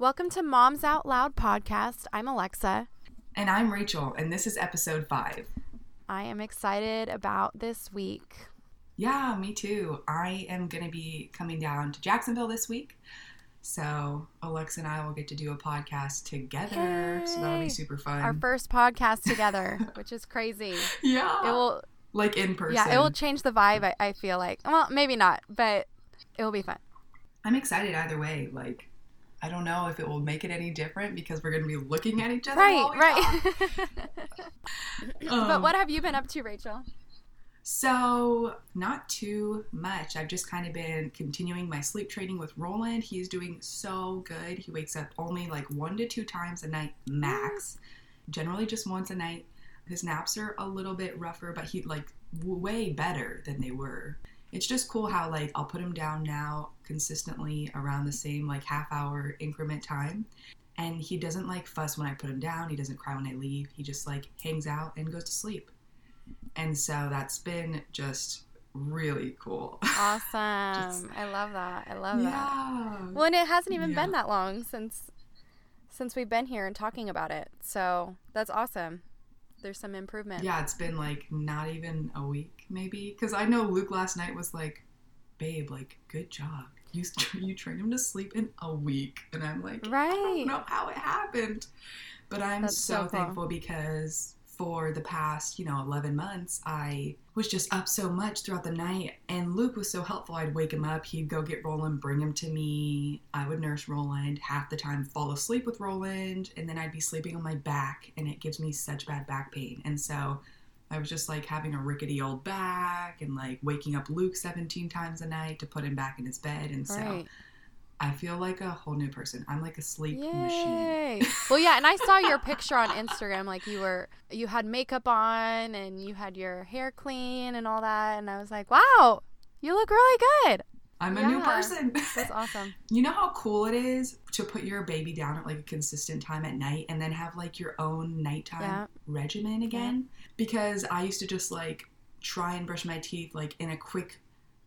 Welcome to Moms Out Loud podcast. I'm Alexa. And I'm Rachel, and this is episode five. I am excited about this week. Yeah, me too. I am going to be coming down to Jacksonville this week. So Alexa and I will get to do a podcast together. So that'll be super fun. Our first podcast together, which is crazy. Yeah. It will like in person. Yeah, it will change the vibe, I, I feel like. Well, maybe not, but it will be fun. I'm excited either way. Like I don't know if it will make it any different because we're going to be looking at each other. Right, right. um, but what have you been up to, Rachel? So, not too much. I've just kind of been continuing my sleep training with Roland. He's doing so good. He wakes up only like one to two times a night max, generally just once a night. His naps are a little bit rougher, but he like way better than they were it's just cool how like I'll put him down now consistently around the same like half hour increment time. And he doesn't like fuss when I put him down. He doesn't cry when I leave. He just like hangs out and goes to sleep. And so that's been just really cool. Awesome. just, I love that. I love yeah. that. Well, and it hasn't even yeah. been that long since since we've been here and talking about it. So that's awesome there's some improvement. Yeah, it's been like not even a week, maybe. Because I know Luke last night was like, "Babe, like, good job. You you trained him to sleep in a week," and I'm like, right. I don't know how it happened, but I'm so, so thankful because for the past, you know, 11 months, I was just up so much throughout the night. And Luke was so helpful. I'd wake him up, he'd go get Roland, bring him to me. I would nurse Roland, half the time fall asleep with Roland, and then I'd be sleeping on my back, and it gives me such bad back pain. And so I was just like having a rickety old back and like waking up Luke 17 times a night to put him back in his bed. And so. Right I feel like a whole new person. I'm like a sleep Yay. machine. well, yeah, and I saw your picture on Instagram. Like you were, you had makeup on and you had your hair clean and all that, and I was like, wow, you look really good. I'm a yeah, new person. That's awesome. you know how cool it is to put your baby down at like a consistent time at night and then have like your own nighttime yeah. regimen again? Yeah. Because I used to just like try and brush my teeth like in a quick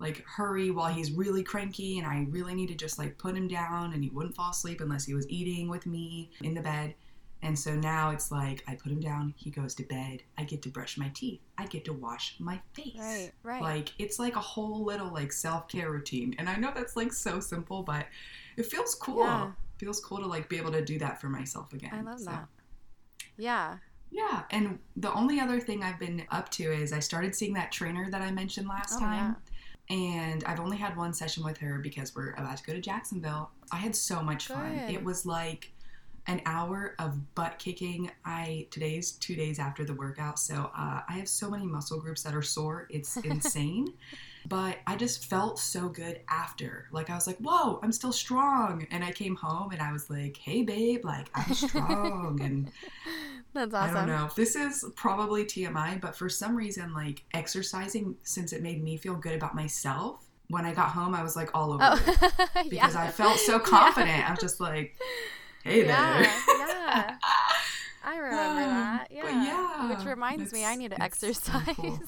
like hurry while he's really cranky and I really need to just like put him down and he wouldn't fall asleep unless he was eating with me in the bed. And so now it's like I put him down, he goes to bed, I get to brush my teeth, I get to wash my face. Right, right. Like it's like a whole little like self-care routine. And I know that's like so simple, but it feels cool. Yeah. It feels cool to like be able to do that for myself again. I love so. that. Yeah. Yeah, and the only other thing I've been up to is I started seeing that trainer that I mentioned last oh, time. Yeah and I've only had one session with her because we're about to go to Jacksonville. I had so much Good. fun. It was like an hour of butt kicking. I today's two days after the workout, so uh, I have so many muscle groups that are sore. It's insane. but I just felt so good after. Like I was like, "Whoa, I'm still strong." And I came home and I was like, "Hey, babe, like I'm strong." and that's awesome. I don't know. This is probably TMI, but for some reason, like exercising, since it made me feel good about myself. When I got home, I was like all over oh. it because yeah. I felt so confident. Yeah. I'm just like, "Hey yeah, there." yeah. I remember that. Yeah. yeah. Which reminds me, I need to exercise. So cool.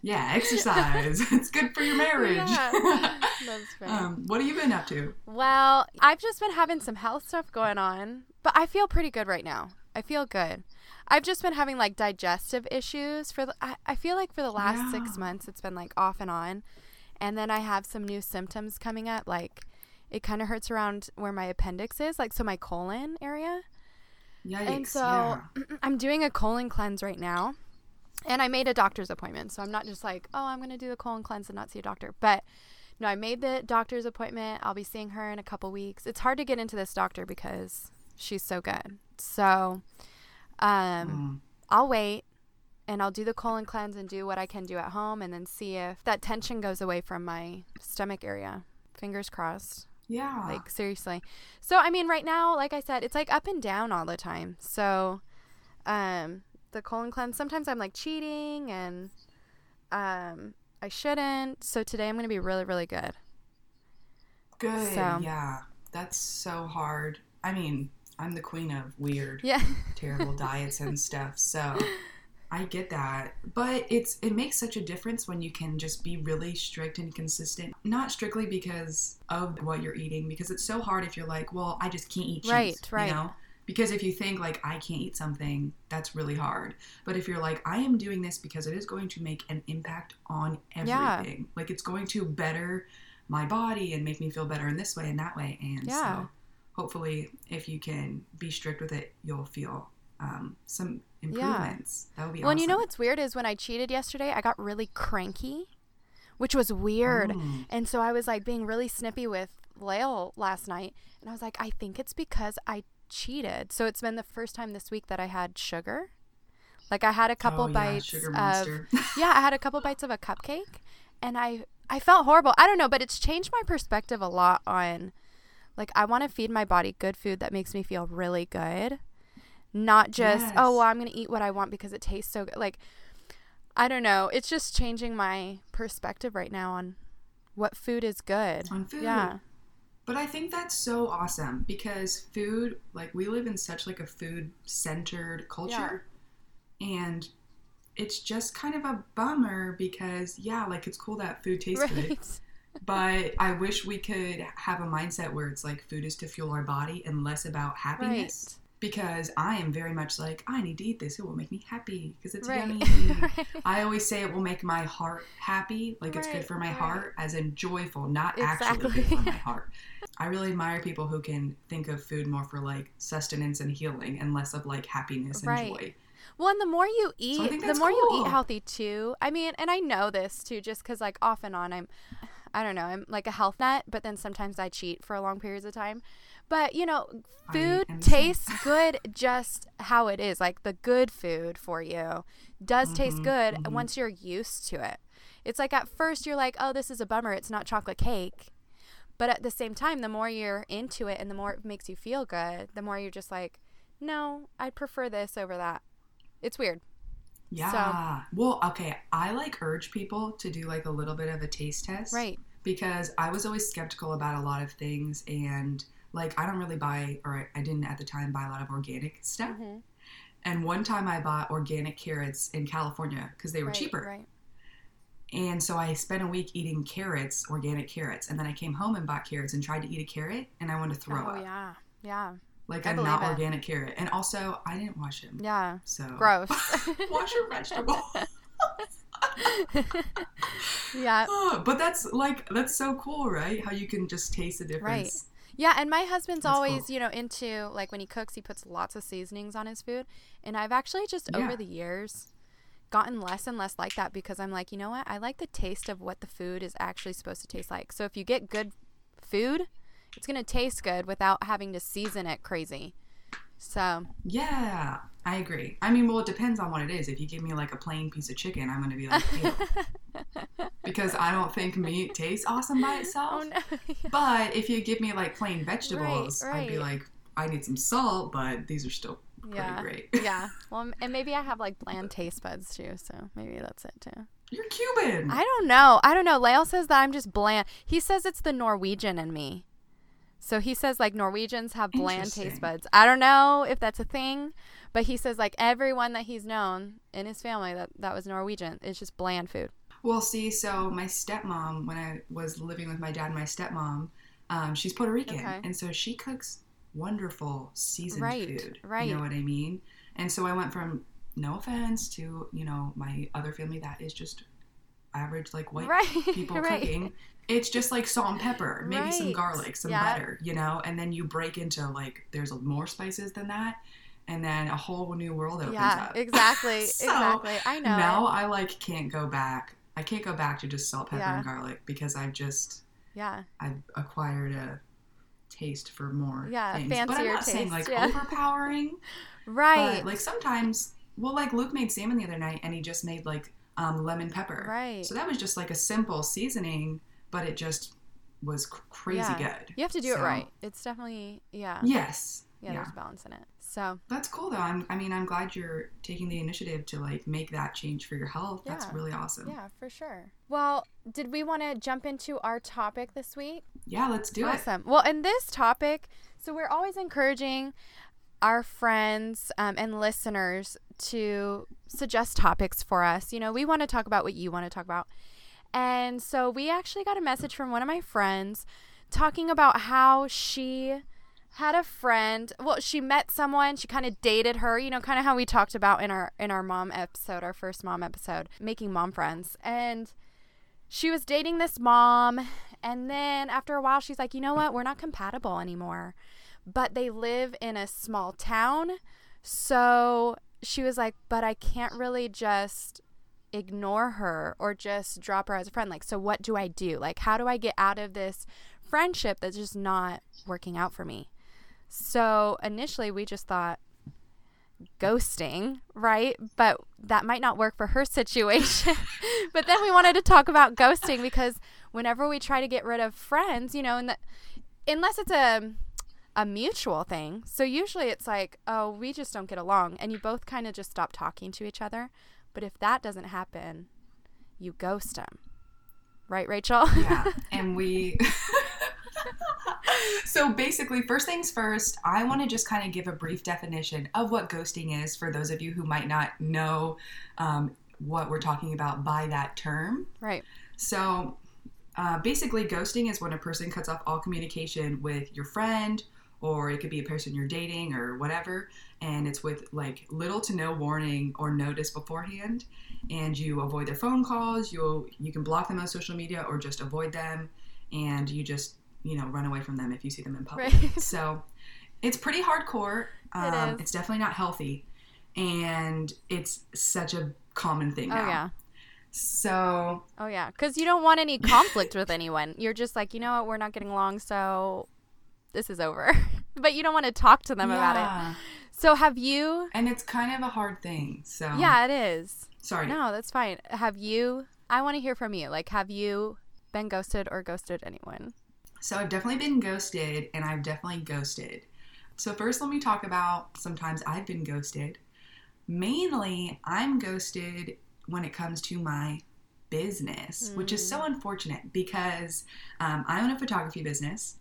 Yeah, exercise. it's good for your marriage. Yeah. That's. Um, what have you been up to? Well, I've just been having some health stuff going on, but I feel pretty good right now. I feel good. I've just been having like digestive issues for the, I, I feel like for the last yeah. six months it's been like off and on. And then I have some new symptoms coming up, like it kind of hurts around where my appendix is, like so my colon area. Yikes, and so yeah. I'm doing a colon cleanse right now. And I made a doctor's appointment. So I'm not just like, oh, I'm going to do the colon cleanse and not see a doctor. But no, I made the doctor's appointment. I'll be seeing her in a couple weeks. It's hard to get into this doctor because she's so good. So um, mm. I'll wait and I'll do the colon cleanse and do what I can do at home and then see if that tension goes away from my stomach area. Fingers crossed. Yeah. Like seriously. So I mean right now, like I said, it's like up and down all the time. So um the colon cleanse sometimes I'm like cheating and um I shouldn't. So today I'm going to be really really good. Good. So, yeah. That's so hard. I mean, I'm the queen of weird, yeah. terrible diets and stuff. So I get that. But it's it makes such a difference when you can just be really strict and consistent. Not strictly because of what you're eating, because it's so hard if you're like, well, I just can't eat cheese. Right, right. You know? Because if you think like I can't eat something, that's really hard. But if you're like, I am doing this because it is going to make an impact on everything, Yeah. Like it's going to better my body and make me feel better in this way and that way. And Yeah. so hopefully if you can be strict with it, you'll feel um, some improvements. That would be awesome. Well, and you know what's weird is when I cheated yesterday, I got really cranky, which was weird. Oh. And so I was like being really snippy with Lael last night. And I was like, I think it's because I cheated. So it's been the first time this week that I had sugar. Like I had a couple Oh, yeah, bites sugar of yeah, I had a couple bites of a cupcake and I I felt horrible. I don't know, but it's changed my perspective a lot on like I want to feed my body good food that makes me feel really good. Not just, oh, Yes. oh, well, I'm going to eat what I want because it tastes so good. Like I don't know, it's just changing my perspective right now on what food is good. on food. Yeah. But I think that's so awesome because food, like we live in such like a food centered culture. And it's just kind of a bummer because yeah, like it's cool that food tastes good. Right. But I wish we could have a mindset where it's like food is to fuel our body and less about happiness. Because I am very much like, I need to eat this. It will make me happy because it's Right. yummy. right. I always say it will make my heart happy, like it's good for my right. heart, as in joyful, not actually good for my heart. I really admire people who can think of food more for like sustenance and healing and less of like happiness and Right. joy. Well, and the more you eat, think the more you eat healthy too. I mean, and I know this too, just because like off and on, I'm, I don't know, I'm like a health nut, but then sometimes I cheat for long periods of time. But you know, food am the same. tastes good just how it is. Like the good food for you does taste Mhm, good mhm. once you're used to it. It's like at first you're like, oh, this is a bummer. It's not chocolate cake. But at the same time, the more you're into it and the more it makes you feel good, the more you're just like, no, I'd prefer this over that. It's weird. Yeah. Well, okay. I like urge people to do like a little bit of a taste test. Right. Because I was always skeptical about a lot of things and like I don't really buy or I didn't at the time buy a lot of organic stuff. Mm-hmm. And one time I bought organic carrots in California because they were right, cheaper. Right. And so I spent a week eating carrots, organic carrots, and then I came home and bought carrots and tried to eat a carrot, and I wanted to throw oh up, Oh yeah. Yeah. Like I a not it. organic carrot. And also, I didn't wash them, Yeah. so Gross. wash your vegetable. yeah. Oh, but that's like that's so cool, right? How you can just taste the difference. Right. Yeah, and my husband's That's always, cool. you know, into like when he cooks, he puts lots of seasonings on his food. And I've actually just Yeah. over the years gotten less and less like that because I'm like, you know what? I like the taste of what the food is actually supposed to taste like. So if you get good food, it's going to taste good without having to season it crazy. So, Yeah, I agree. I mean, well, it depends on what it is. If you give me like a plain piece of chicken, I'm gonna be like, Ew. because I don't think meat tastes awesome by oh, itself. oh no. But if you give me like plain vegetables, I'd be like, I need some salt, but these are still pretty yeah. great. yeah. Well, and maybe I have like bland taste buds too, so maybe that's it too. You're Cuban. I don't know. I don't know. Lael says that I'm just bland. He says it's the Norwegian in me. So he says like Norwegians have bland taste buds. I don't know if that's a thing, but he says like everyone that he's known in his family that that was Norwegian, it's just bland food. Well, see, so my stepmom, when I was living with my dad and my stepmom, um, she's Puerto Rican, Okay. and so she cooks wonderful seasoned Right, food. right. You know what I mean? And so I went from no offense to you know my other family that is just average like white right. people right. cooking. It's just like salt and pepper, maybe some garlic, some Yeah. butter, you know, and then you break into like there's more spices than that, and then a whole new world opens Yeah, up. exactly. So, exactly. I know. Now. I like can't go back. I can't go back to just salt, pepper, Yeah. and garlic because I've just Yeah. I've acquired a taste for more Yeah, things. but I'm fancier not saying like yeah. overpowering. Right. Like sometimes, well, like Luke made salmon the other night, and he just made like um, lemon pepper. right. So that was just like a simple seasoning, but it just was cr- crazy Yeah. good. you have to do it right. It's definitely yeah. Yes. Yeah, Yeah. there's balance in it. So That's cool though. I'm, I mean, I'm glad you're taking the initiative to like make that change for your health. That's really awesome. yeah, for sure. Well, did we want to jump into our topic this week? Yeah, let's do it. awesome. Well, in this topic, so we're always encouraging our friends um, and listeners to suggest topics for us. You know, we want to talk about what you want to talk about. And so we actually got a message from one of my friends talking about how she had a friend well she met someone she kind of dated her you know kind of how we talked about in our in our mom episode our first mom episode making mom friends. And she was dating this mom and then after a while she's like you know what? We're not compatible anymore. But they live in a small town. So she was like but i can't really just ignore her or just drop her as a friend like so what do i do like how do i get out of this friendship that's just not working out for me so initially, we just thought ghosting, right? But that might not work for her situation. but then we wanted to talk about ghosting because whenever we try to get rid of friends, you know, and unless it's a a mutual thing. So usually it's like, oh, we just don't get along and you both kind of just stop talking to each other. But if that doesn't happen, you ghost them. Right, Rachel? yeah. And we so basically, first things first, I want to just kind of give a brief definition of what ghosting is for those of you who might not know um, what we're talking about by that term. Right. So uh, basically, ghosting is when a person cuts off all communication with your friend, or it could be a person you're dating, or whatever, and it's with like little to no warning or notice beforehand. And you avoid their phone calls. You you can block them on social media or just avoid them, and you just you know, run away from them if you see them in public. Right. So it's pretty hardcore. Um, it is. It's definitely not healthy. And it's such a common thing oh, now. Yeah. So. Oh, yeah. Because you don't want any conflict with anyone. You're just like, you know what, we're not getting along, so this is over. but you don't want to talk to them yeah. about it. So have you. And it's kind of a hard thing. So. Yeah, it is. Sorry. No, that's fine. Have you. I want to hear from you. Like, have you been ghosted or ghosted anyone? So I've definitely been ghosted and I've definitely ghosted. So, first, let me talk about sometimes I've been ghosted. Mainly, I'm ghosted when it comes to my business, mm. which is so hmm. unfortunate because um, I own a photography business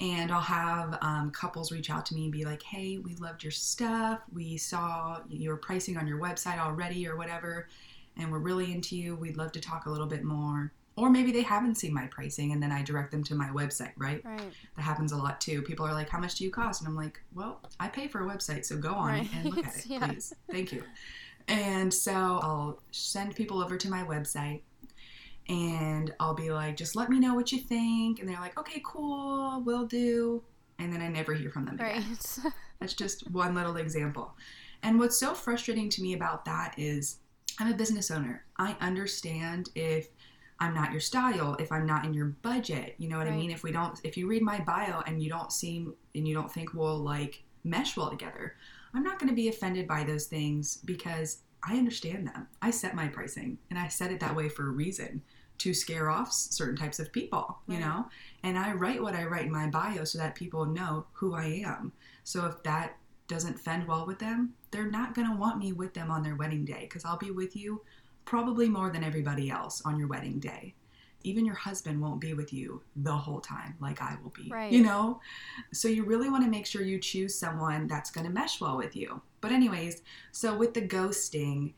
and I'll have um, couples reach out to me and be like, hey, we loved your stuff. We saw your pricing on your website already or whatever, and we're really into you. We'd love to talk a little bit more. Or maybe they haven't seen my pricing and then I direct them to my website, right? Right. That happens a lot too. People are like, How much do you cost? And I'm like, Well, I pay for a website, so go on right. and look at it, yeah. please. Thank you. And so I'll send people over to my website and I'll be like, just let me know what you think. And they're like, okay, cool, will do. And then I never hear from them again. Right. That's just one little example. And what's so frustrating to me about that is I'm a business owner. I understand if I'm not your style, if I'm not in your budget. You know what right. I mean? If we don't, if you read my bio and you don't seem and you don't think we'll like mesh well together, I'm not going to be offended by those things because I understand them. I set my pricing and I set it that way for a reason to scare off certain types of people, right. you know? And I write what I write in my bio so that people know who I am. So if that doesn't fend well with them, they're not going to want me with them on their wedding day because I'll be with you probably more than everybody else on your wedding day. Even your husband won't be with you the whole time like I will be. Right. You know? So you really want to make sure you choose someone that's going to mesh well with you. But, anyways, so with the ghosting,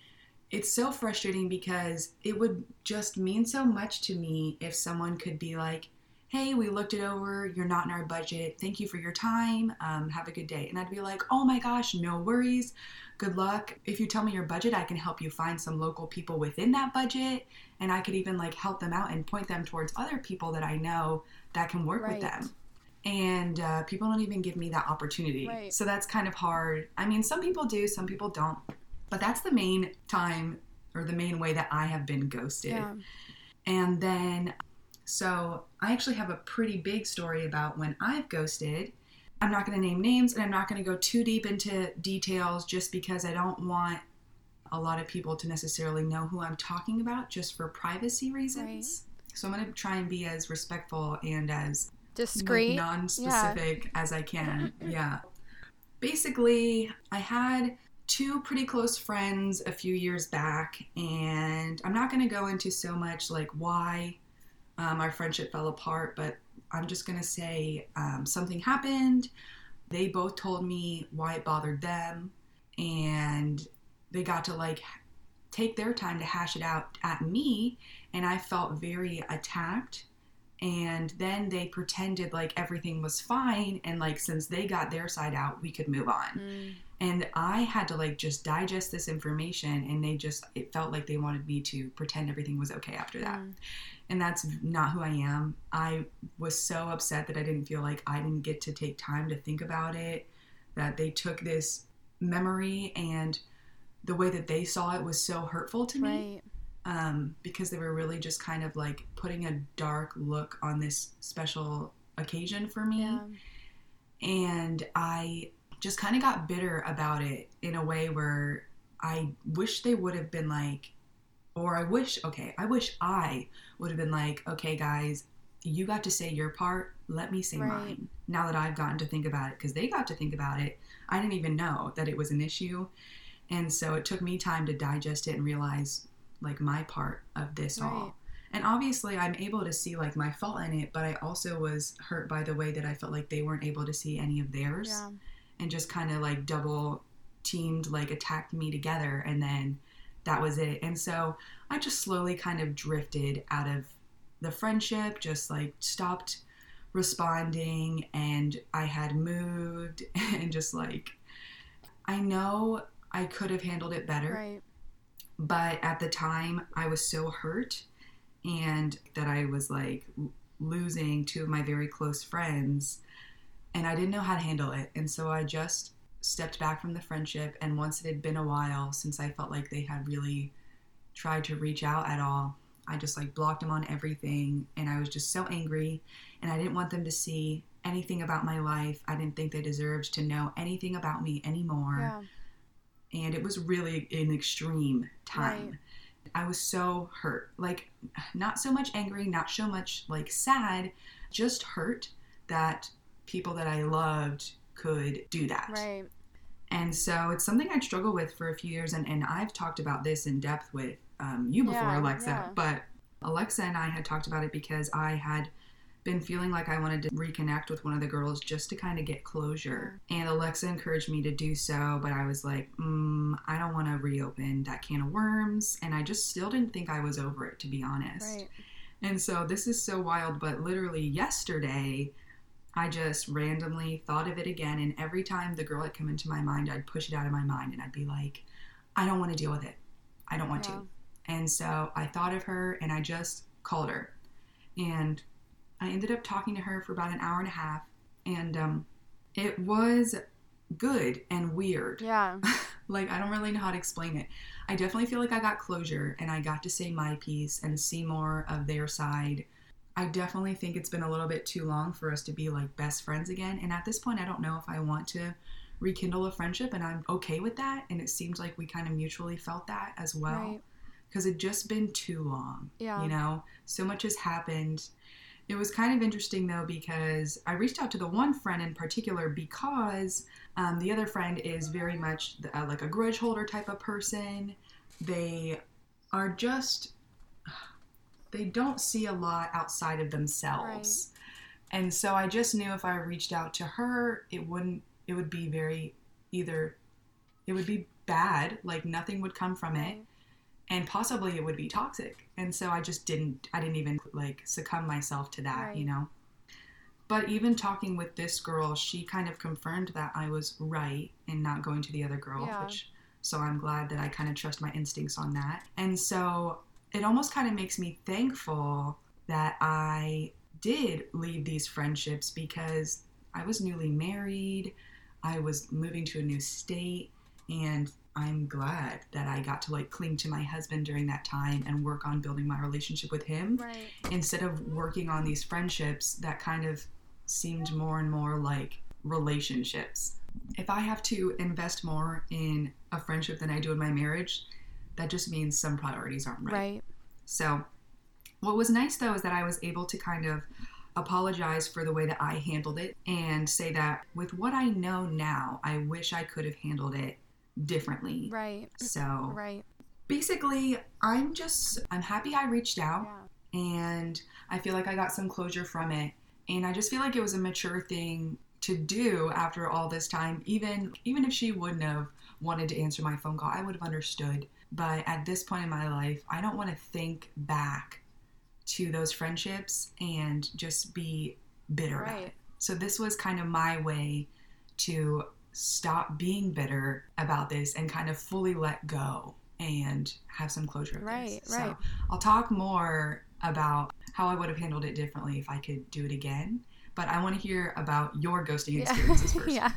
it's so frustrating because it would just mean so much to me if someone could be like, hey, we looked it over. You're not in our budget. Thank you for your time. Um, have a good day. And I'd be like, oh my gosh, no worries. Good luck. If you tell me your budget, I can help you find some local people within that budget. And I could even like help them out and point them towards other people that I know that can work right. with them. And uh, people don't even give me that opportunity. Right. So that's kind of hard. I mean, some people do, some people don't. But that's the main time or the main way that I have been ghosted. Yeah. And then so I actually have a pretty big story about when I've ghosted. I'm not going to name names and I'm not going to go too deep into details just because I don't want a lot of people to necessarily know who I'm talking about just for privacy reasons. Right. So I'm going to try and be as respectful and as discreet, non specific yeah. as I can. yeah. Basically, I had two pretty close friends a few years back, and I'm not going to go into so much like why um, our friendship fell apart, but I'm just going to say um, something happened. They both told me why it bothered them. And they got to like take their time to hash it out at me and I felt very attacked and then they pretended like everything was fine and like since they got their side out we could move on Mm. And i had to like just digest this information and they just it felt like they wanted me to pretend everything was okay after that Mm. and that's not who i am i was so upset that i didn't feel like i didn't get to take time to think about it that they took this memory and the way that they saw it was so hurtful to me Right. um, because they were really just kind of like putting a dark look on this special occasion for me. Yeah. And I just kind of got bitter about it in a way where I wish they would have been like, or I wish, okay, I wish I would have been like, okay, guys, you got to say your part. Let me say Right. mine. Now that I've gotten to think about it, because they got to think about it, I didn't even know that it was an issue. And so it took me time to digest it and realize like my part of this Right. all. And obviously, I'm able to see like my fault in it, but I also was hurt by the way that I felt like they weren't able to see any of theirs Yeah. And just kind of like double teamed, like attacked me together. And then that was it. And so I just slowly kind of drifted out of the friendship, just like stopped responding. And I had moved and just like, I know I could have handled it better Right. but at the time I was so hurt and that I was like losing two of my very close friends and I didn't know how to handle it and so I just stepped back from the friendship and once it had been a while since I felt like they had really tried to reach out at all I just like blocked them on everything and I was just so angry and I didn't want them to see anything about my life I didn't think they deserved to know anything about me anymore Yeah. and it was really an extreme time. Right. I was so hurt. Like not so much angry, not so much like sad, just hurt that people that I loved could do that. Right. And so it's something I struggle with for a few years and, and I've talked about this in depth with um, you before, Yeah, Alexa. yeah. But Alexa and I had talked about it because I had been feeling like I wanted to reconnect with one of the girls just to kind of get closure. And Alexa encouraged me to do so, but I was like, mm, I don't want to reopen that can of worms. And I just still didn't think I was over it, to be honest. Right. And so this is so wild, but literally yesterday, I just randomly thought of it again. And every time the girl had come into my mind, I'd push it out of my mind and I'd be like, I don't want to deal with it. I don't want Yeah. to. And so I thought of her and I just called her. And I ended up talking to her for about an hour and a half. And um, it was good and weird. Yeah. Like, I don't really know how to explain it. I definitely feel like I got closure and I got to say my piece and see more of their side. I definitely think it's been a little bit too long for us to be like best friends again. And at this point, I don't know if I want to rekindle a friendship and I'm okay with that. And it seemed like we kind of mutually felt that as well. Right. Because it just been too long. Yeah. You know, so much has happened. It was kind of interesting though because I reached out to the one friend in particular because um, the other friend is very much uh, like a grudge holder type of person. They are just, they don't see a lot outside of themselves. And so I just knew if I reached out to her, it wouldn't, it would be very either, it would be bad, like nothing would come from it and possibly it would be toxic and so i just didn't i didn't even like succumb myself to that Right. you know but even talking with this girl she kind of confirmed that i was right in not going to the other girl Yeah. which so i'm glad that i kind of trust my instincts on that and so it almost kind of makes me thankful that i did leave these friendships because i was newly married i was moving to a new state and I'm glad that I got to like cling to my husband during that time and work on building my relationship with him Right. instead of working on these friendships that kind of seemed more and more like relationships. If I have to invest more in a friendship than I do in my marriage, that just means some priorities aren't right. Right. So, what was nice though is that I was able to kind of apologize for the way that I handled it and say that with what I know now, I wish I could have handled it differently. Right. So, Right. basically, I'm just I'm happy I reached out Yeah. and I feel like I got some closure from it. And I just feel like it was a mature thing to do after all this time. Even even if she wouldn't have wanted to answer my phone call, I would have understood. But at this point in my life, I don't want to think back to those friendships and just be bitter about Right. it. So this was kind of my way to stop being bitter about this and kind of fully let go and have some closure of Right, this. right. So I'll talk more about how I would have handled it differently if I could do it again. But I want to hear about your ghosting experiences first. yeah.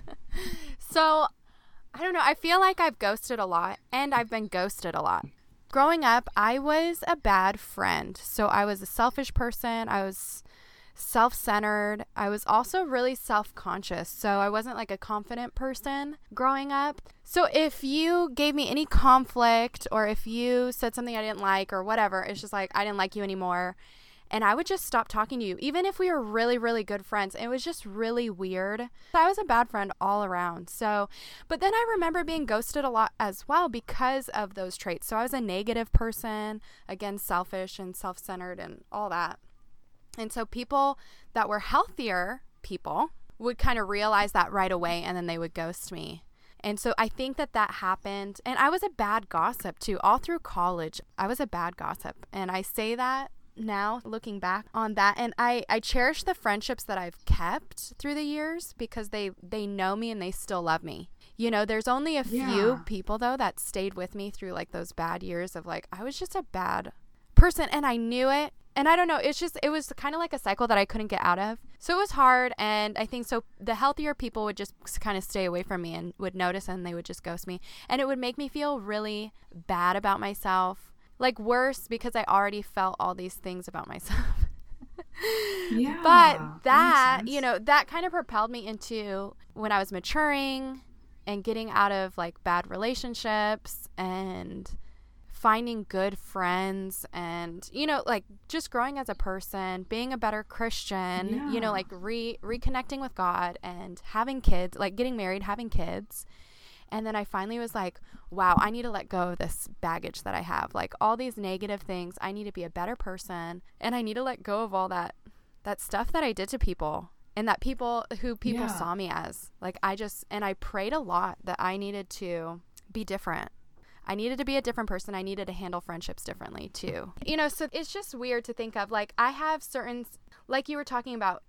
So, I don't know. I feel like I've ghosted a lot and I've been ghosted a lot. Growing up, I was a bad friend. So, I was a selfish person. I was self centered. I was also really self conscious. So, I wasn't like a confident person growing up. So, if you gave me any conflict or if you said something I didn't like or whatever, it's just like, I didn't like you anymore and I would just stop talking to you, even if we were really, really good friends. It was just really weird. I was a bad friend all around. So, but then I remember being ghosted a lot as well because of those traits. So I was a negative person, again, selfish and self centered and all that. And so people that were healthier people would kind of realize that right away and then they would ghost me. And so I think that that happened. And I was a bad gossip too. All through college, I was a bad gossip. And I say that now looking back on that and I I cherish the friendships that I've kept through the years because they they know me and they still love me. You know, there's only a Yeah. few people though that stayed with me through like those bad years of like I was just a bad person and I knew it. And I don't know, it's just it was kind of like a cycle that I couldn't get out of. So it was hard and I think so the healthier people would just kind of stay away from me and would notice and they would just ghost me. And it would make me feel really bad about myself. Like worse because I already felt all these things about myself. Yeah. but that, you know, that kind of propelled me into when I was maturing and getting out of like bad relationships and finding good friends and you know like just growing as a person being a better christian you know like re reconnecting with god and having kids like getting married having kids and then I finally was like, wow, I need to let go of this baggage that I have. Like all these negative things, I need to be a better person and I need to let go of all that that stuff that I did to people and that people who people Yeah. saw me as. Like I just and I prayed a lot that I needed to be different. I needed to be a different person. I needed to handle friendships differently too. You know, so it's just weird to think of like I have certain like you were talking about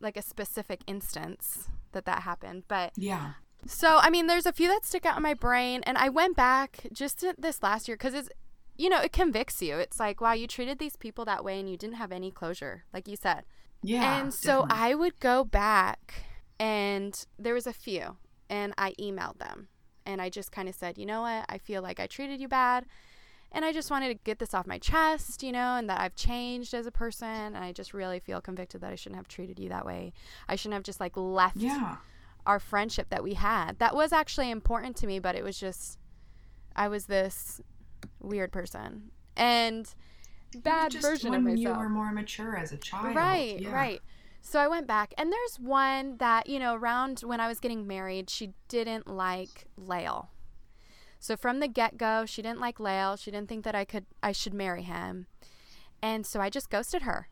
like a specific instance that that happened, but Yeah. So, I mean, there's a few that stick out in my brain, and I went back just this last year because it's, you know, it convicts you. It's like, wow, you treated these people that way and you didn't have any closure, like you said. Yeah. and so definitely. I would go back, and there was a few, and I emailed them, and I just kind of said, you know what, I feel like I treated you bad. And I just wanted to get this off my chest, you know, and that I've changed as a person. And I just really feel convicted that I shouldn't have treated you that way. I shouldn't have just like left Yeah. Our friendship that we had. That was actually important to me, but it was just I was this weird person and bad Just version when of you were more mature as a child. Right, Yeah. right. So I went back, and there's one that you know, around when I was getting married, she didn't like Lael. So from the get go, she didn't like Lael. She didn't think that I could, I should marry him, and so I just ghosted her.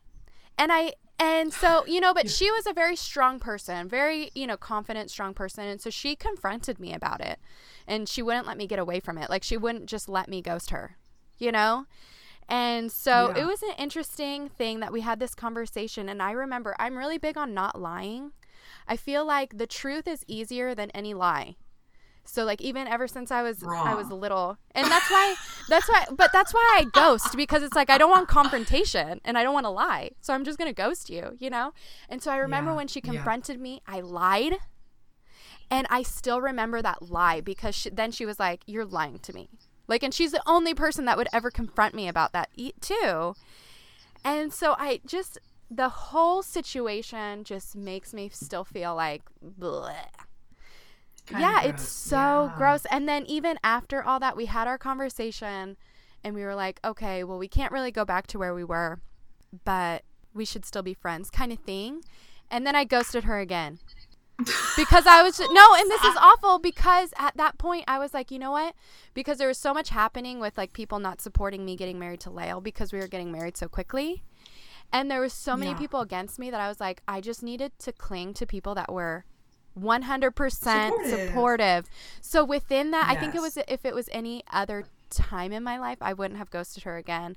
And I, and so you know, but she was a very strong person, very you know, confident, strong person, and so she confronted me about it, and she wouldn't let me get away from it. Like she wouldn't just let me ghost her, you know. And so Yeah. it was an interesting thing that we had this conversation. And I remember I'm really big on not lying. I feel like the truth is easier than any lie. So like even ever since I was I was little, and that's why that's why but that's why I ghost because it's like I don't want confrontation and I don't want to lie, so I'm just gonna ghost you, you know. And so I remember Yeah, when she yeah. confronted me, I lied, and I still remember that lie because she, then she was like, "You're lying to me," like, and she's the only person that would ever confront me about that e- too. And so I just the whole situation just makes me still feel like bleh. Yeah, it's so Yeah. gross. And then even after all that, we had our conversation and we were like, okay, well, we can't really go back to where we were, but we should still be friends, kind of thing. And then I ghosted her again. because I was no, and this is awful because at that point I was like, you know what? Because there was so much happening with like people not supporting me getting married to Lael because we were getting married so quickly. And there was so many Yeah. people against me that I was like, I just needed to cling to people that were 100% supportive. Supportive. So within that, I think it was if it was any other time in my life, I wouldn't have ghosted her again.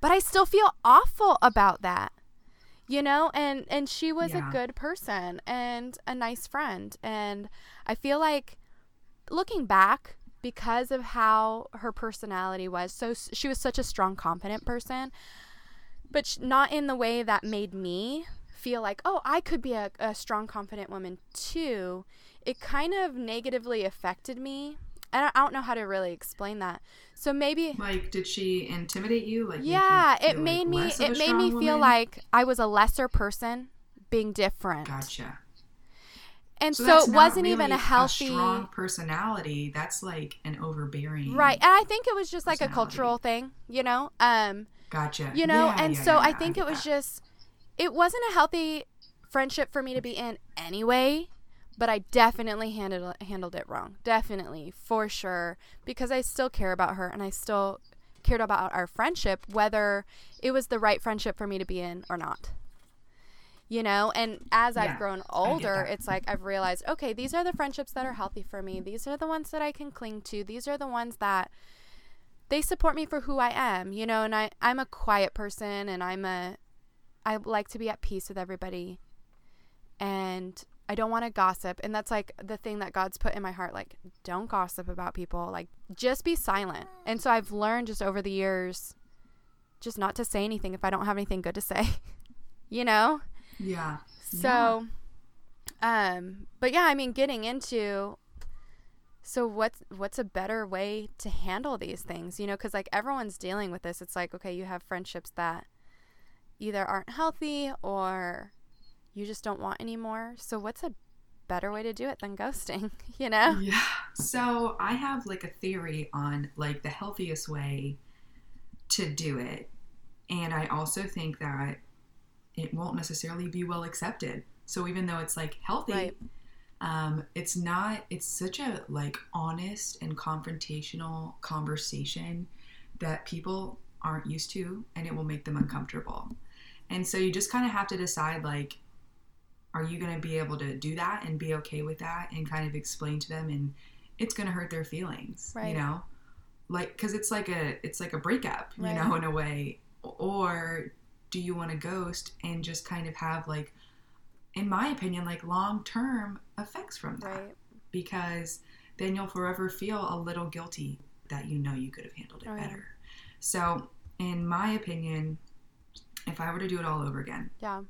But I still feel awful about that. You know, and and she was Yeah. a good person and a nice friend and I feel like looking back because of how her personality was so she was such a strong confident person but not in the way that made me feel like oh i could be a, a strong confident woman too it kind of negatively affected me and I, I don't know how to really explain that so maybe Like, did she intimidate you? Like, make you yeah it made like me it made me feel woman? like i was a lesser person being different Gotcha. and So, so, it wasn't even a healthy strong personality. That's like an overbearing. right and i think it was just like a cultural thing you know um Gotcha. you know Yeah, and yeah, so yeah, i yeah, think get it was that. just it wasn't a healthy friendship for me to be in anyway but i definitely handled handled it wrong. Definitely for sure. Because i still care about her and i still cared about our friendship whether it was the right friendship for me to be in or not. You know? And as i've grown older it's like i've realized okay these are the friendships that are healthy for me. These are the ones that i can cling to. These are the ones that they support me for who I am, you know, and I, I'm a quiet person and I'm a I like to be at peace with everybody. And I don't want to gossip. And that's like the thing that God's put in my heart like don't gossip about people. Like just be silent. And so I've learned just over the years just not to say anything if I don't have anything good to say. you know? Yeah. So um but yeah, I mean getting into so what's what's a better way to handle these things? You know, cuz like everyone's dealing with this. It's like okay, you have friendships that either aren't healthy or you just don't want anymore. So what's a better way to do it than ghosting, you know? Yeah. So I have like a theory on like the healthiest way to do it. And I also think that it won't necessarily be well accepted. So even though it's like healthy, Right. um, it's not, it's such a like honest and confrontational conversation that people aren't used to and it will make them uncomfortable. And so you just kind of have to decide like, are you going to be able to do that and be okay with that and kind of explain to them and it's going to hurt their feelings Right. you know like because it's like a it's like a breakup you know in a way or do you want to ghost and just kind of have like in my opinion like long term effects from that Right. because then you'll forever feel a little guilty that you know you could have handled it oh, Right. better so in my opinion if i were to do it all over again Yeah.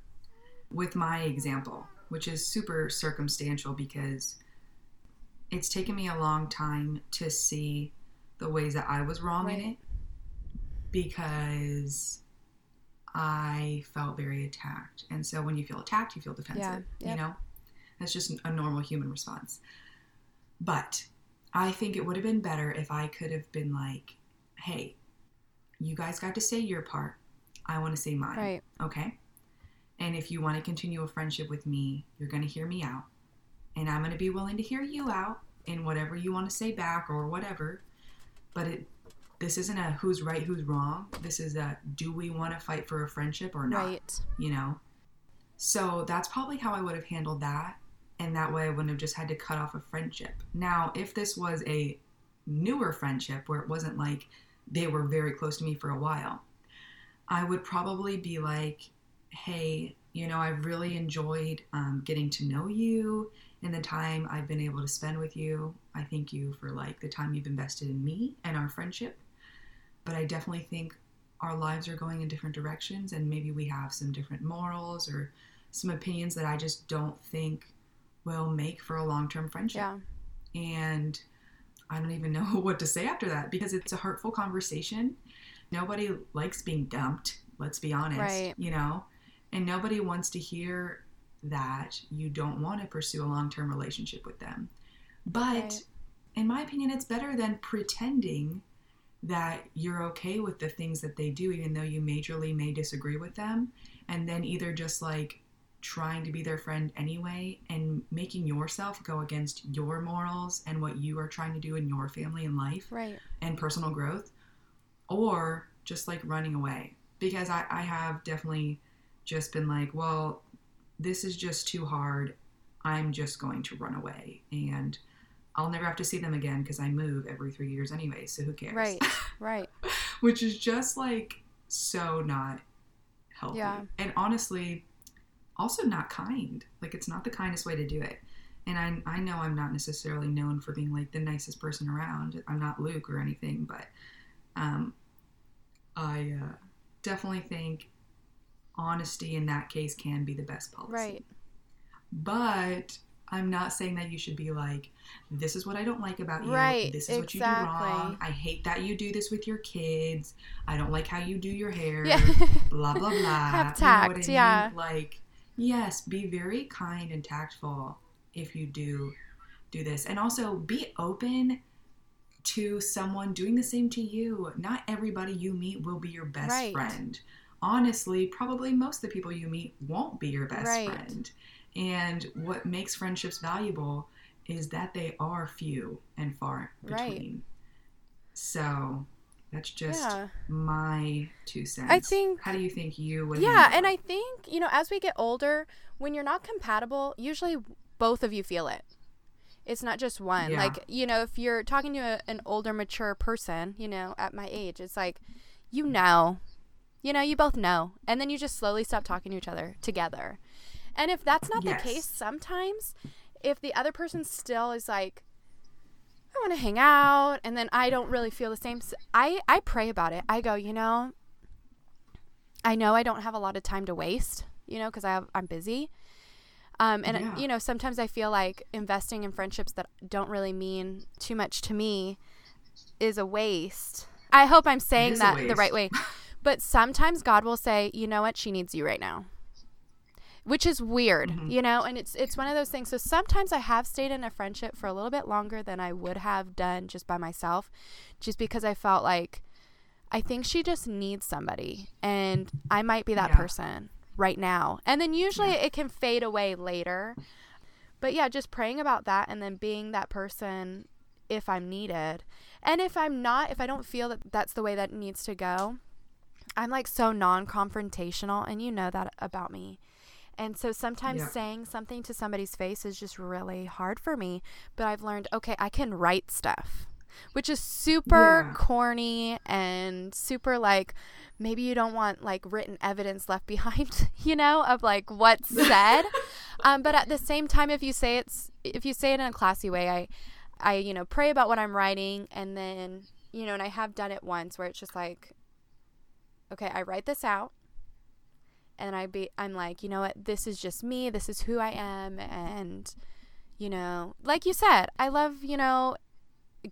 with my example, which is super circumstantial because it's taken me a long time to see the ways that I was wrong in it because I felt very attacked. And so when you feel attacked, you feel defensive, Yeah, you know? That's just a normal human response. But I think it would have been better if I could have been like, hey, you guys got to say your part. I want to say mine. Right. Okay. And if you want to continue a friendship with me, you're going to hear me out. And I'm going to be willing to hear you out in whatever you want to say back or whatever. But it this isn't a who's right, who's wrong. This is a do we want to fight for a friendship or not, Right. you know? So that's probably how I would have handled that. And that way I wouldn't have just had to cut off a friendship. Now, if this was a newer friendship where it wasn't like they were very close to me for a while, I would probably be like, hey, you know, I've really enjoyed um, getting to know you and the time I've been able to spend with you. I thank you for like the time you've invested in me and our friendship. But I definitely think our lives are going in different directions and maybe we have some different morals or some opinions that I just don't think will make for a long term friendship Yeah. and I don't even know what to say after that because it's a hurtful conversation. Nobody likes being dumped, let's be honest, Right. you know? And nobody wants to hear that you don't want to pursue a long-term relationship with them. But Right. in my opinion, it's better than pretending that you're okay with the things that they do even though you majorly may disagree with them and then either just like trying to be their friend anyway and making yourself go against your morals and what you are trying to do in your family and life Right. and personal growth or just like running away because I, I have definitely just been like well this is just too hard I'm just going to run away and I'll never have to see them again because I move every three years anyway, so who cares? Right, right. Which is just like so not healthy. Yeah. And honestly, also not kind. Like it's not the kindest way to do it. And I, I know I'm not necessarily known for being like the nicest person around. I'm not Luke or anything, but um, I uh, definitely think honesty in that case can be the best policy. Right. But I'm not saying that you should be like, this is what I don't like about you. Right, This is what you do wrong. I hate that you do this with your kids. I don't like how you do your hair. Yeah. Blah blah blah. Have You know what I tact, mean? yeah. Like, yes, be very kind and tactful if you do do this, and also be open to someone doing the same to you. Not everybody you meet will be your best Right. friend. Honestly, probably most of the people you meet won't be your best Right. friend. And what makes friendships valuable is that they are few and far Right. between. So that's just Yeah. my two cents. I think- How do you think you would? Yeah, and? I think, you know, as we get older, when you're not compatible, usually both of you feel it. It's not just one. Yeah. Like, you know, if you're talking to a, an older, mature person, you know, at my age, it's like, you know, you know, you both know. And then you just slowly stop talking to each other together. And if that's not Yes. the case, sometimes if the other person still is like, I want to hang out, and then I don't really feel the same, I, I pray about it. I go, you know, I know I don't have a lot of time to waste, you know, because I have, I'm busy. Um, and Yeah. you know, sometimes I feel like investing in friendships that don't really mean too much to me is a waste. I hope I'm saying that the right way. But sometimes God will say, "You know what? She needs you right now." Which is weird, Mhm. you know, and it's it's one of those things. So sometimes I have stayed in a friendship for a little bit longer than I would have done just by myself, just because I felt like I think she just needs somebody and I might be that Yeah. person right now. And then usually it can fade away later. But yeah, just praying about that and then being that person if I'm needed. And if I'm not, if I don't feel that that's the way that needs to go, I'm like so non confrontational, and you know that about me. And so sometimes Yeah. saying something to somebody's face is just really hard for me. But I've learned, okay, I can write stuff, which is super Yeah. corny and super like maybe you don't want like written evidence left behind, you know, of like what's said. um, but at the same time, if you say it's if you say it in a classy way, I I you know pray about what I'm writing, and then you know, and I have done it once where it's just like, okay, I write this out, and I be I'm like, you know what, this is just me, this is who I am, and you know, like you said, I love you know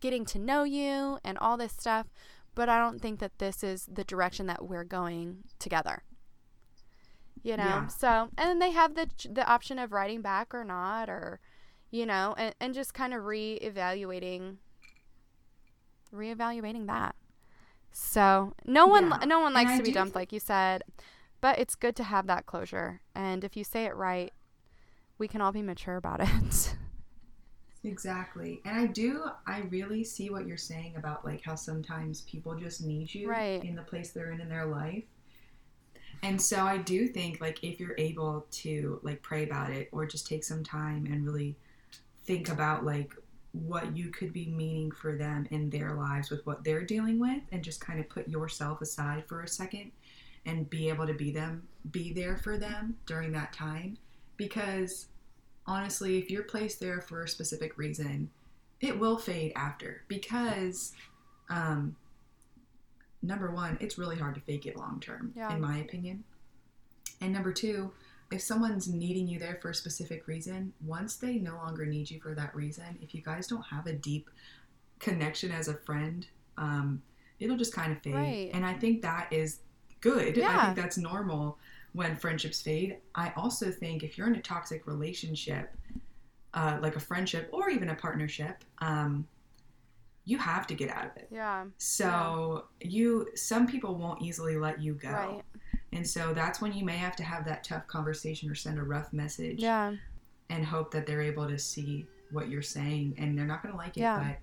getting to know you and all this stuff, but I don't think that this is the direction that we're going together. You know, Yeah. so and then they have the the option of writing back or not, or you know, and, and just kind of reevaluating reevaluating that. So no one Yeah. no one And likes I to be dumped, thi- like you said, but it's good to have that closure. And if you say it right, we can all be mature about it. Exactly. And I do, I really see what you're saying about like how sometimes people just need you Right. in the place they're in in their life. And so I do think like if you're able to like pray about it or just take some time and really think about like what you could be meaning for them in their lives with what they're dealing with and just kind of put yourself aside for a second and be able to be them be there for them during that time because honestly, if you're placed there for a specific reason, it will fade after because, um, number one, it's really hard to fake it long term, Yeah. in my opinion. And number two, if someone's needing you there for a specific reason, once they no longer need you for that reason, if you guys don't have a deep connection as a friend, um, it'll just kind of fade. Right. And I think that is good. Yeah. I think that's normal when friendships fade. I also think if you're in a toxic relationship, uh, like a friendship or even a partnership, um, you have to get out of it. yeah. So you, some people won't easily let you go, Right. and so that's when you may have to have that tough conversation or send a rough message Yeah. and hope that they're able to see what you're saying, and they're not going to like it, Yeah.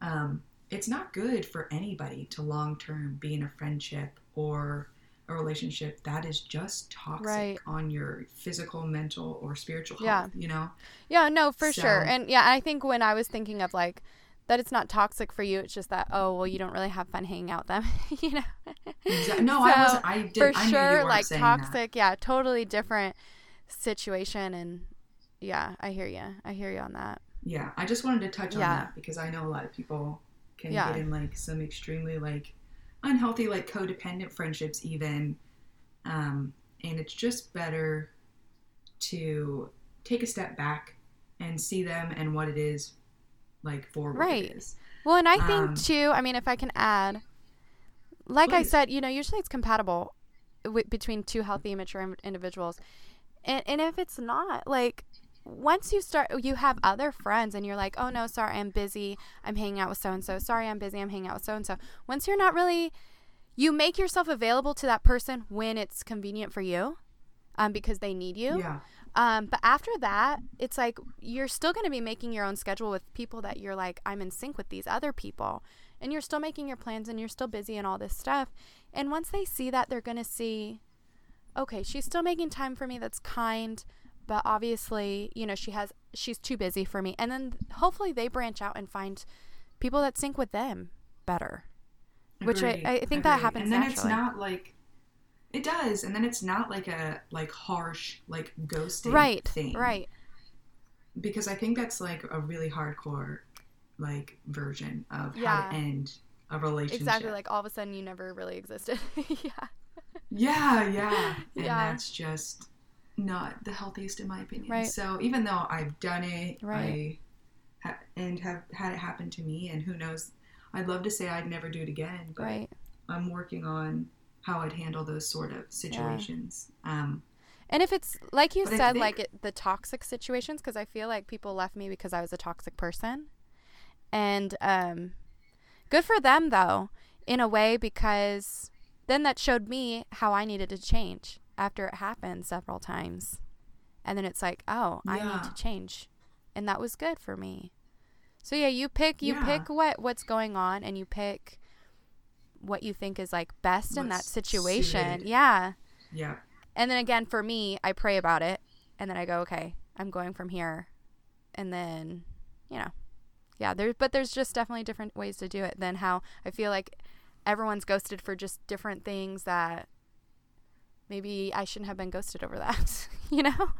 but um, it's not good for anybody to long term be in a friendship or a relationship that is just toxic Right. on your physical, mental, or spiritual Yeah. You know, Yeah, no, for sure. And yeah, I think when I was thinking of like that it's not toxic for you, it's just that oh well you don't really have fun hanging out with them, you know. Exa- no, I So, wasn't. I did. for I sure like saying that. toxic, yeah, totally different situation and yeah, I hear you. I hear you on that. Yeah, I just wanted to touch on that because I know a lot of people can Yeah. get in like some extremely like unhealthy like codependent friendships even um and it's just better to take a step back and see them and what it is like for what Right. it is. Well, and I think Um, too. I mean, if I can add, like I said, you know, usually it's compatible w- between two healthy, mature in- individuals, and and if it's not, like once you start, you have other friends, and you're like, oh no, sorry, I'm busy. I'm hanging out with so and so. Sorry, I'm busy. I'm hanging out with so and so. Once you're not really, you make yourself available to that person when it's convenient for you, um, because they need you. Yeah. Um, but after that, it's like you're still going to be making your own schedule with people that you're like, I'm in sync with these other people. And you're still making your plans and you're still busy and all this stuff. And once they see that, they're going to see, okay, she's still making time for me that's kind, but obviously, you know, she has, she's too busy for me. And then hopefully they branch out and find people that sync with them better. Which I- I think that agreed. happens And then naturally. it's not like it does, and then it's not like a like harsh like ghosting Right, thing. right. because I think that's like a really hardcore like version of how to end a relationship. Exactly. Like all of a sudden you never really existed. yeah. yeah, yeah, and Yeah. that's just not the healthiest in my opinion. Right. So even though I've done it, Right. I ha- and have had it happen to me, and who knows, I'd love to say I'd never do it again, but Right. I'm working on how I'd handle those sort of situations. Um, And if it's like you said, think- like it, the toxic situations, because I feel like people left me because I was a toxic person, and um, good for them though, in a way, because then that showed me how I needed to change after it happened several times, and then it's like, oh, I need to change, and that was good for me. So yeah, you pick you Yeah. pick what what's going on, and you pick what you think is like best in that situation. suited. Yeah. yeah, And then again, for me, I pray about it, and then I go, okay, I'm going from here, and then, you know, yeah. There, but there's just definitely different ways to do it than how I feel like everyone's ghosted for just different things that maybe I shouldn't have been ghosted over that, you know?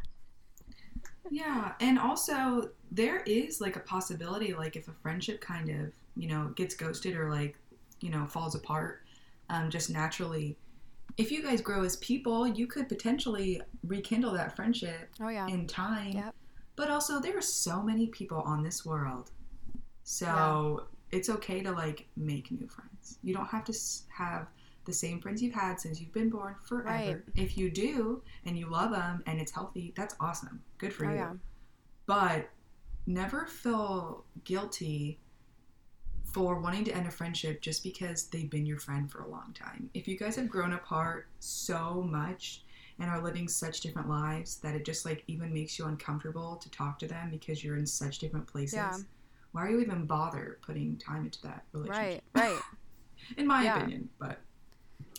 Yeah, and also there is like a possibility, like if a friendship kind of, you know, gets ghosted or like, you know, falls apart, um, just naturally, if you guys grow as people, you could potentially rekindle that friendship Oh yeah, in time. Yep. But also, there are so many people on this world, so it's okay to like make new friends. You don't have to have the same friends you've had since you've been born forever. Right. If you do and you love them and it's healthy, that's awesome. Good for oh you. yeah, But never feel guilty for wanting to end a friendship just because they've been your friend for a long time. If you guys have grown apart so much and are living such different lives that it just like even makes you uncomfortable to talk to them because you're in such different places. Yeah. Why are you even bother putting time into that relationship? right, right, In my Yeah. opinion, but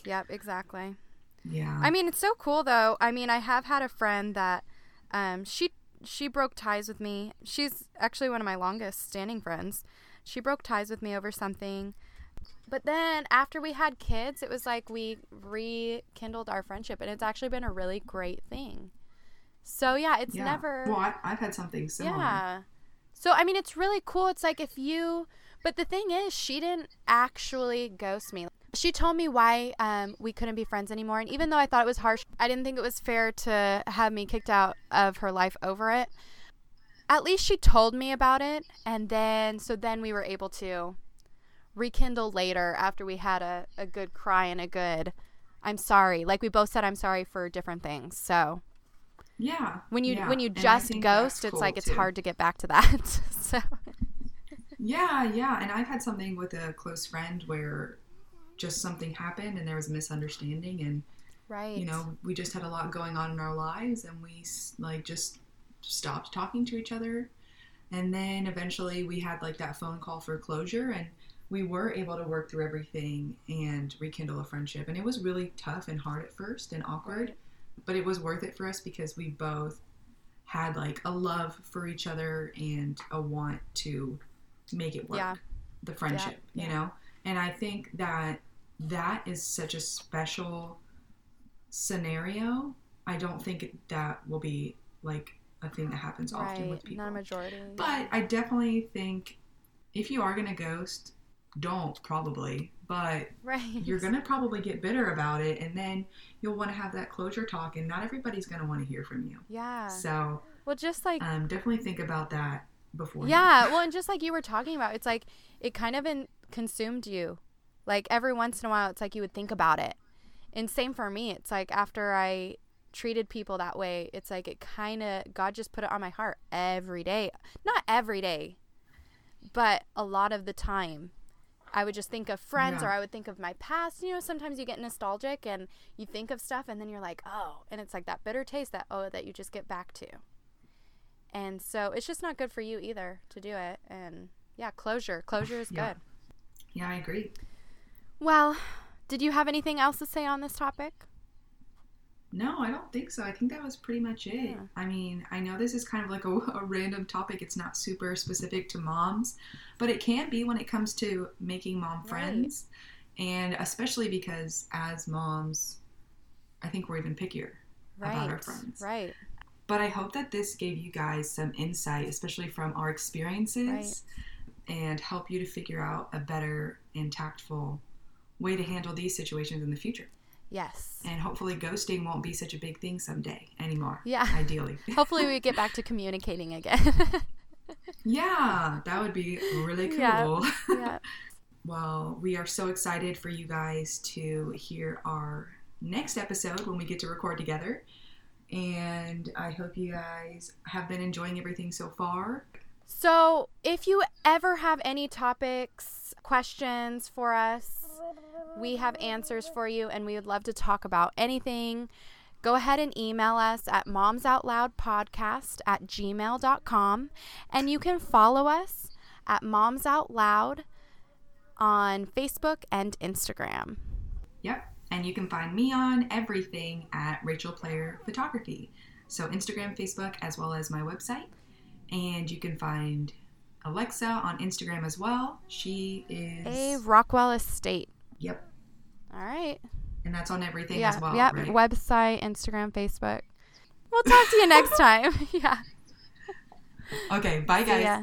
yep, exactly. yeah. I mean, it's so cool though. I mean, I have had a friend that um, she she broke ties with me. She's actually one of my longest standing friends. She broke ties with me over something. But then after we had kids, it was like we rekindled our friendship and it's actually been a really great thing. So yeah, it's yeah. never Well, I, I've had something similar. yeah. So I mean, it's really cool. It's like if you, but the thing is, she didn't actually ghost me. She told me why um, we couldn't be friends anymore, and even though I thought it was harsh, I didn't think it was fair to have me kicked out of her life over it. At least she told me about it, and then so then we were able to rekindle later after we had a, a good cry and a good I'm sorry. Like we both said I'm sorry for different things. So Yeah. when you yeah. when you just ghost, it's cool, like it's too. hard to get back to that. so Yeah, yeah. And I've had something with a close friend where just something happened and there was a misunderstanding and right. you know, we just had a lot going on in our lives and we like just stopped talking to each other. And then eventually we had like that phone call for closure and we were able to work through everything and rekindle a friendship. And it was really tough and hard at first and awkward, but it was worth it for us because we both had like a love for each other and a want to make it work. Yeah. The friendship, yeah. you know? And I think that that is such a special scenario. I don't think that will be like a thing that happens often with people. Not a majority. But I definitely think if you are gonna ghost, don't probably. But right. you're gonna probably get bitter about it, and then you'll want to have that closure talk, and not everybody's gonna want to hear from you. Yeah. So Well, just like um, definitely think about that before. Yeah, well, and just like you were talking about, it's like it kind of in, consumed you. Like every once in a while, it's like you would think about it. And same for me. It's like after I treated people that way, it's like it kind of, God just put it on my heart every day. Not every day, but a lot of the time. I would just think of friends Yeah. or I would think of my past. You know, sometimes you get nostalgic and you think of stuff and then you're like, oh, and it's like that bitter taste that, oh, that you just get back to. And so it's just not good for you either to do it. And yeah, closure. Closure is Yeah. good. Yeah, I agree. Well, did you have anything else to say on this topic? No, I don't think so. I think that was pretty much it. Yeah. I mean, I know this is kind of like a, a random topic. It's not super specific to moms, but it can be when it comes to making mom Right. friends. And especially because as moms, I think we're even pickier Right. about our friends. Right. But I hope that this gave you guys some insight, especially from our experiences, and help you to figure out a better and tactful way to handle these situations in the future. Yes. And hopefully, ghosting won't be such a big thing someday anymore. Yeah. Ideally. Hopefully we get back to communicating again. yeah, that would be really cool. Yeah. yeah. Well, we are so excited for you guys to hear our next episode when we get to record together. And I hope you guys have been enjoying everything so far. So, if you ever have any topics, questions for us, we have answers for you and we would love to talk about anything. Go ahead and email us at momsoutloudpodcast at gmail.com and you can follow us at Moms Out Loud on Facebook and Instagram. Yep. And you can find me on everything at Rachel Player Photography. So Instagram, Facebook, as well as my website. And you can find Alexa on Instagram as well. She is A Rockwell Estate. Yep. All right. And that's on everything yeah. as well. yeah. right? Website, Instagram, Facebook. We'll talk to you next time. yeah. Okay, bye guys. ya.